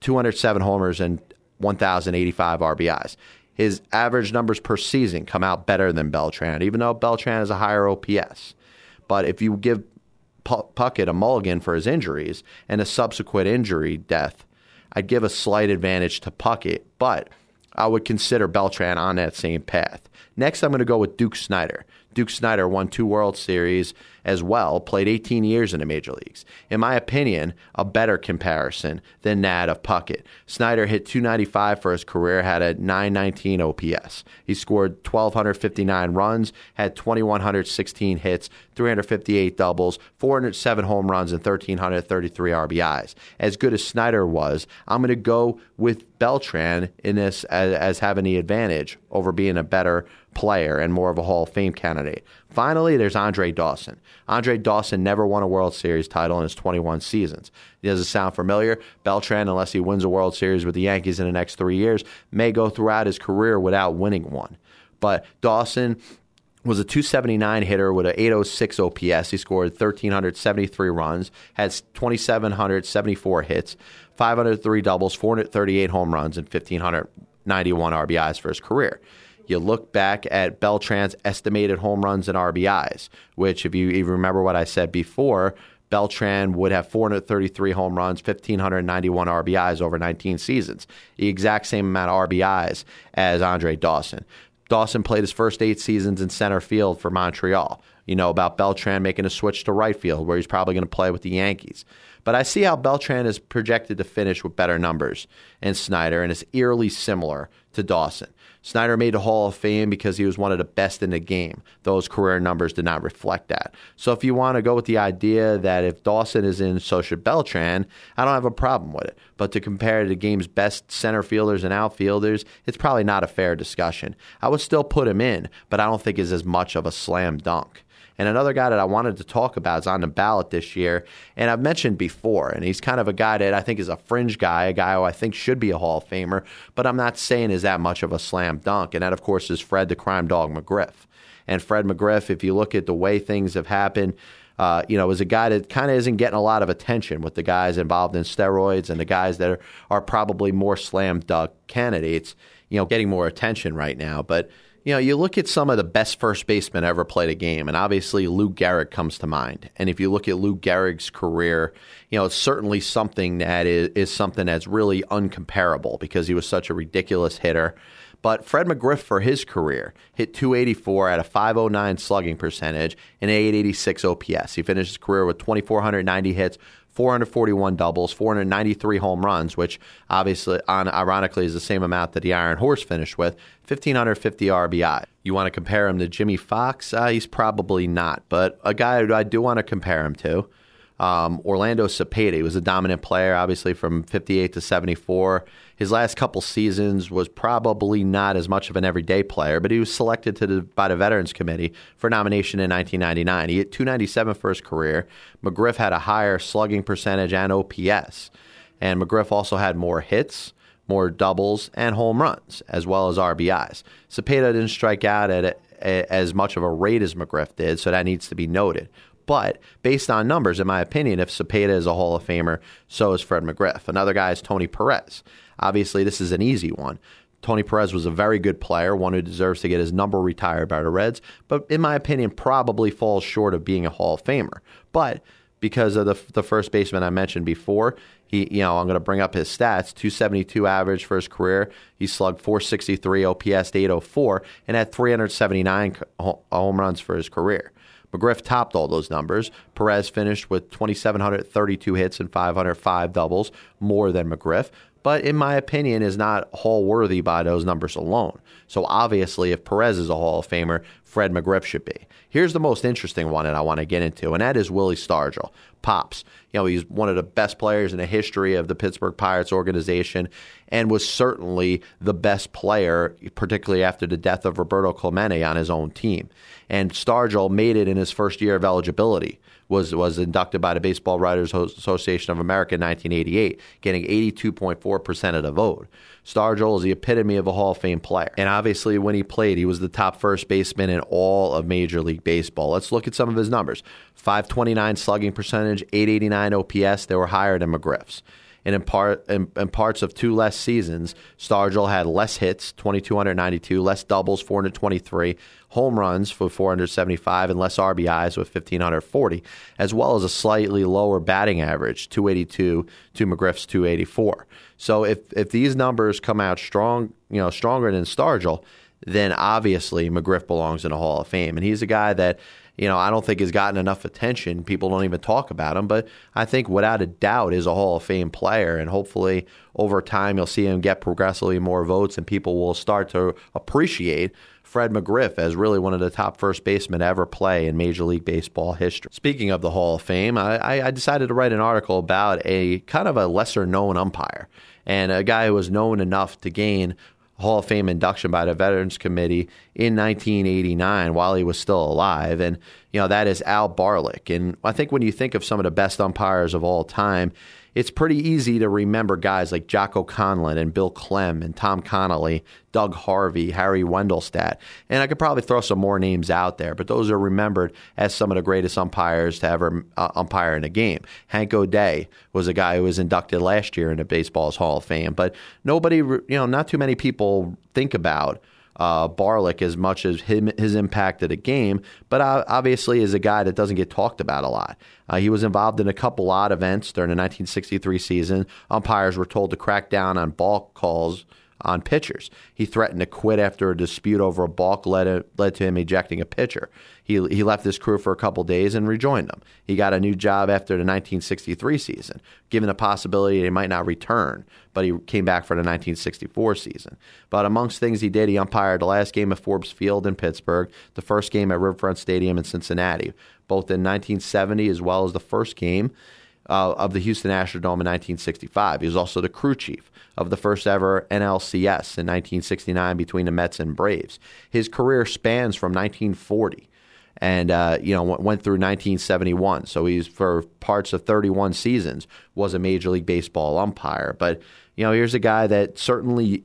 207 homers, and 1,085 RBIs. His average numbers per season come out better than Beltran, even though Beltran has a higher OPS. But if you give Puckett a mulligan for his injuries and a subsequent injury death, I'd give a slight advantage to Puckett, but I would consider Beltran on that same path. Next, I'm going to go with Duke Snider. Duke Snider won two World Series as well, played 18 years in the major leagues. In my opinion, a better comparison than that of Puckett. Snider hit 295 for his career, had a 919 OPS. He scored 1,259 runs, had 2,116 hits, 358 doubles, 407 home runs, and 1,333 RBIs. As good as Snider was, I'm going to go with Beltran in this as, as having the advantage over being a better player and more of a Hall of Fame candidate. Finally, there's Andre Dawson. Andre Dawson never won a World Series title in his 21 seasons. Does it sound familiar? Beltran, unless he wins a World Series with the Yankees in the next three years, may go throughout his career without winning one. But Dawson was a 279 hitter with an 806 OPS. He scored 1,373 runs, had 2,774 hits, 503 doubles, 438 home runs, and 1,591 RBIs for his career. You look back at Beltran's estimated home runs and RBIs, which, if you even remember what I said before, Beltran would have 433 home runs, 1,591 RBIs over 19 seasons, the exact same amount of RBIs as Andre Dawson. Dawson played his first eight seasons in center field for Montreal. You know about Beltran making a switch to right field, where he's probably going to play with the Yankees. But I see how Beltran is projected to finish with better numbers and Snider, and it's eerily similar to Dawson. Snider made the Hall of Fame because he was one of the best in the game. Those career numbers did not reflect that. So if you want to go with the idea that if Dawson is in, so should Beltran, I don't have a problem with it. But to compare the game's best center fielders and outfielders, it's probably not a fair discussion. I would still put him in, but I don't think it's as much of a slam dunk. And another guy that I wanted to talk about is on the ballot this year, and I've mentioned before, and he's kind of a guy that I think is a fringe guy, a guy who I think should be a Hall of Famer, but I'm not saying is that much of a slam dunk. And that, of course, is Fred the Crime Dog McGriff. And Fred McGriff, if you look at the way things have happened, uh, you know, is a guy that kind of isn't getting a lot of attention with the guys involved in steroids and the guys that are, are probably more slam dunk candidates, you know, getting more attention right now. But, you know, you look at some of the best first basemen ever played a game, and obviously Lou Gehrig comes to mind. And if you look at Lou Gehrig's career, you know, it's certainly something that is, is something that's really uncomparable because he was such a ridiculous hitter. But Fred McGriff, for his career, hit 284 at a 509 slugging percentage and 886 OPS. He finished his career with 2,490 hits, 441 doubles, 493 home runs, which obviously, on, ironically, is the same amount that the Iron Horse finished with, 1,550 RBI. You want to compare him to Jimmie Foxx? Uh, he's probably not, but a guy I do want to compare him to. Um, Orlando Cepeda was a dominant player, obviously from 58 to 74. His last couple seasons was probably not as much of an everyday player, but he was selected to the, by the Veterans Committee for nomination in 1999. He hit 297 for his career. McGriff had a higher slugging percentage and OPS, and McGriff also had more hits, more doubles, and home runs, as well as RBIs. Cepeda didn't strike out at a, as much of a rate as McGriff did, so that needs to be noted. But based on numbers, in my opinion, if Cepeda is a Hall of Famer, so is Fred McGriff. Another guy is Tony Perez. Obviously, this is an easy one. Tony Perez was a very good player, one who deserves to get his number retired by the Reds, but in my opinion, probably falls short of being a Hall of Famer. But because of the, the first baseman I mentioned before, he, you know, I'm going to bring up his stats 272 average for his career. He slugged 463, OPS 804, and had 379 home runs for his career. McGriff topped all those numbers. Perez finished with 2,732 hits and 505 doubles, more than McGriff, but in my opinion, is not Hall worthy by those numbers alone. So obviously, if Perez is a Hall of Famer, Fred McGriff should be. Here's the most interesting one that I want to get into, and that is Willie Stargell. Pops. You know, he's one of the best players in the history of the Pittsburgh Pirates organization and was certainly the best player, particularly after the death of Roberto Clemente on his own team. And Stargell made it in his first year of eligibility was was inducted by the Baseball Writers Association of America in 1988, getting 82.4% of the vote. Stargell is the epitome of a Hall of Fame player. And obviously, when he played, he was the top first baseman in all of Major League Baseball. Let's look at some of his numbers 529 slugging percentage, 889 OPS. They were higher than McGriff's. And in, part, in, in parts of two less seasons, Stargell had less hits, 2,292, less doubles, 423, home runs for 475, and less RBIs with 1,540, as well as a slightly lower batting average, 282 to McGriff's 284. So if if these numbers come out strong, you know, stronger than Stargell, then obviously McGriff belongs in a Hall of Fame, and he's a guy that you know, I don't think has gotten enough attention. People don't even talk about him, but I think without a doubt is a Hall of Fame player, and hopefully over time you'll see him get progressively more votes, and people will start to appreciate Fred McGriff as really one of the top first basemen to ever play in Major League Baseball history. Speaking of the Hall of Fame, I, I decided to write an article about a kind of a lesser known umpire and a guy who was known enough to gain Hall of Fame induction by the Veterans Committee in 1989 while he was still alive. And, you know, that is Al Barlick. And I think when you think of some of the best umpires of all time, it's pretty easy to remember guys like Jocko Conlan and Bill Klem and Tom Connolly, Doug Harvey, Harry Wendelstedt. And I could probably throw some more names out there, but those are remembered as some of the greatest umpires to ever uh, umpire in a game. Hank O'Day was a guy who was inducted last year into Baseball's Hall of Fame, but nobody, you know, not too many people think about uh, Barlick as much as him, his impact at a game, but uh, obviously is a guy that doesn't get talked about a lot. Uh, he was involved in a couple odd events during the 1963 season. Umpires were told to crack down on ball calls on pitchers. He threatened to quit after a dispute over a balk led, led to him ejecting a pitcher. He, he left his crew for a couple days and rejoined them. He got a new job after the 1963 season, given the possibility he might not return, but he came back for the 1964 season. But amongst things he did, he umpired the last game at Forbes Field in Pittsburgh, the first game at Riverfront Stadium in Cincinnati, both in 1970 as well as the first game uh, of the Houston Astrodome in 1965. He was also the crew chief of the first ever NLCS in 1969 between the Mets and Braves. His career spans from 1940 and uh, you know went, through 1971. So he's for parts of 31 seasons was a Major League Baseball umpire. But you know, here's a guy that certainly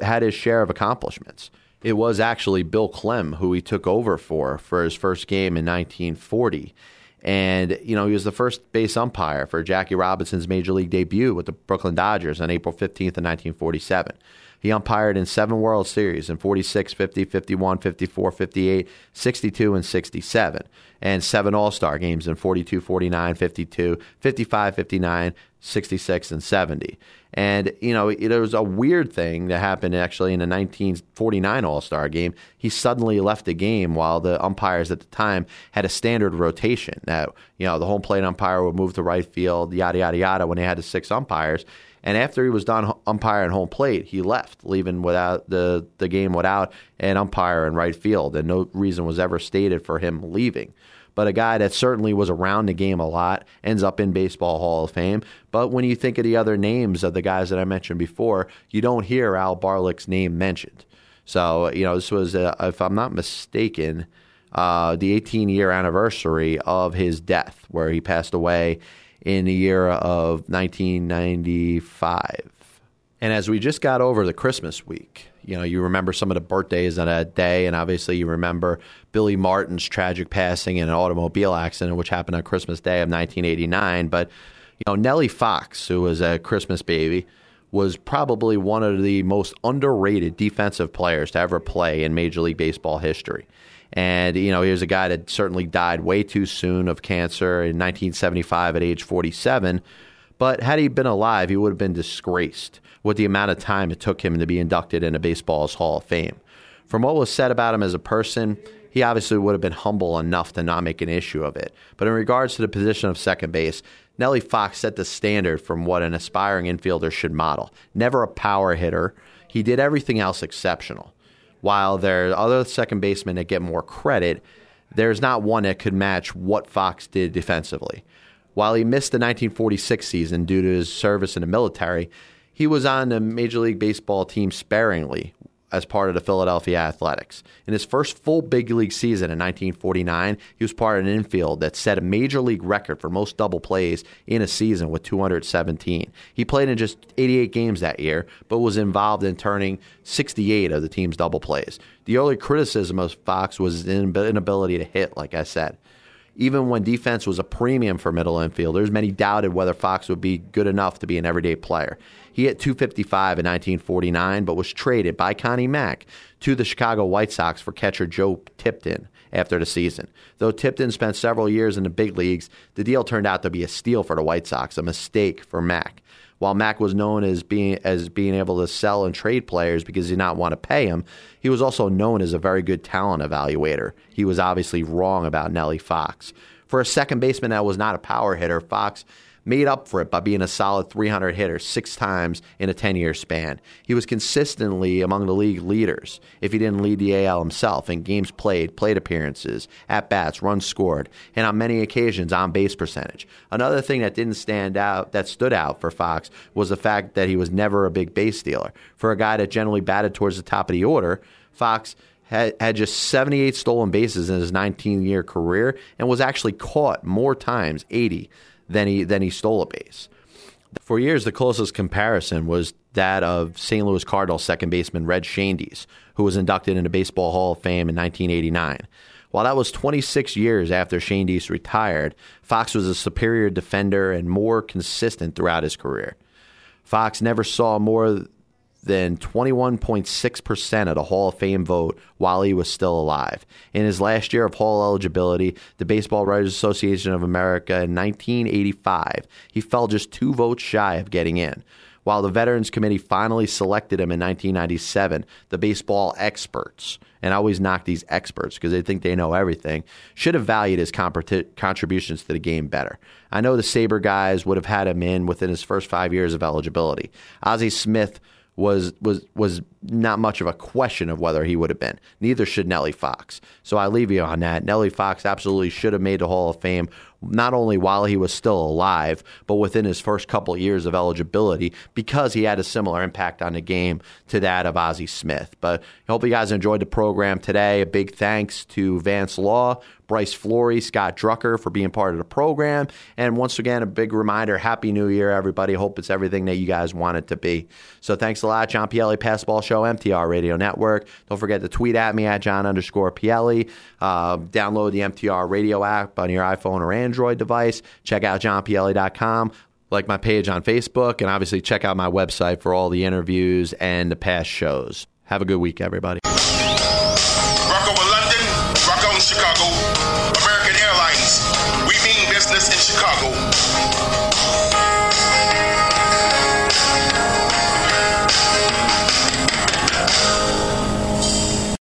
had his share of accomplishments. It was actually Bill Klem who he took over for for his first game in 1940. And, you know, he was the first base umpire for Jackie Robinson's major league debut with the Brooklyn Dodgers on April 15th of 1947. He umpired in seven World Series in 46, 50, 51, 54, 58, 62, and 67, and seven All Star games in 42, 49, 52, 55, 59, 66, and 70. And, you know, it was a weird thing that happened actually in the 1949 All Star game. He suddenly left the game while the umpires at the time had a standard rotation that, you know, the home plate umpire would move to right field, yada, yada, yada, when they had the six umpires. And after he was done umpiring home plate, he left, leaving without the, the game without an umpire in right field. And no reason was ever stated for him leaving. But a guy that certainly was around the game a lot ends up in Baseball Hall of Fame. But when you think of the other names of the guys that I mentioned before, you don't hear Al Barlick's name mentioned. So, you know, this was, if I'm not mistaken, uh, the 18 year anniversary of his death, where he passed away in the year of 1995. And as we just got over the Christmas week, you know, you remember some of the birthdays on that day, and obviously you remember Billy Martin's tragic passing in an automobile accident, which happened on Christmas Day of 1989. But, you know, Nellie Fox, who was a Christmas baby, was probably one of the most underrated defensive players to ever play in Major League Baseball history. And, you know, he was a guy that certainly died way too soon of cancer in 1975 at age 47. But had he been alive, he would have been disgraced with the amount of time it took him to be inducted into Baseball's Hall of Fame. From what was said about him as a person, he obviously would have been humble enough to not make an issue of it. But in regards to the position of second base, Nellie Fox set the standard from what an aspiring infielder should model. Never a power hitter. He did everything else exceptional. While there are other second basemen that get more credit, there's not one that could match what Fox did defensively. While he missed the 1946 season due to his service in the military, he was on the Major League Baseball team sparingly as part of the Philadelphia Athletics. In his first full big league season in 1949, he was part of an infield that set a major league record for most double plays in a season with 217. He played in just 88 games that year, but was involved in turning 68 of the team's double plays. The early criticism of Fox was his inability to hit, like I said. Even when defense was a premium for middle infielders, many doubted whether Fox would be good enough to be an everyday player. He hit 255 in 1949, but was traded by Connie Mack to the Chicago White Sox for catcher Joe Tipton after the season. Though Tipton spent several years in the big leagues, the deal turned out to be a steal for the White Sox, a mistake for Mack. While Mack was known as being as being able to sell and trade players because he did not want to pay him, he was also known as a very good talent evaluator. He was obviously wrong about Nellie Fox. For a second baseman that was not a power hitter, Fox made up for it by being a solid 300 hitter six times in a 10 year span. He was consistently among the league leaders, if he didn't lead the AL himself, in games played, plate appearances, at bats, runs scored, and on many occasions on base percentage. Another thing that didn't stand out, that stood out for Fox, was the fact that he was never a big base stealer. For a guy that generally batted towards the top of the order, Fox had, had just 78 stolen bases in his 19 year career and was actually caught more times, 80, than he than he stole a base. For years, the closest comparison was that of St. Louis Cardinals second baseman Red Schoendienst, who was inducted into Baseball Hall of Fame in 1989. While that was 26 years after Schoendienst retired, Fox was a superior defender and more consistent throughout his career. Fox never saw more than 21.6% of the Hall of Fame vote while he was still alive. In his last year of Hall eligibility, the Baseball Writers Association of America in 1985, he fell just two votes shy of getting in. While the Veterans Committee finally selected him in 1997, the baseball experts, and I always knock these experts because they think they know everything, should have valued his contributions to the game better. I know the Sabre guys would have had him in within his first five years of eligibility. Ozzie Smith was was was not much of a question of whether he would have been. Neither should Nellie Fox. So I leave you on that. Nellie Fox absolutely should have made the Hall of Fame not only while he was still alive, but within his first couple years of eligibility because he had a similar impact on the game to that of Ozzie Smith. But I hope you guys enjoyed the program today. A big thanks to Vance Law, Bryce Florie, Scott Drucker for being part of the program. And once again, a big reminder Happy New Year, everybody. Hope it's everything that you guys want it to be. So thanks a lot, John Pielli, Passball Show, MTR Radio Network. Don't forget to tweet at me at John underscore Pielli. Uh, download the MTR Radio app on your iPhone or Android device. Check out johnpielli.com like my page on Facebook, and obviously check out my website for all the interviews and the past shows. Have a good week, everybody.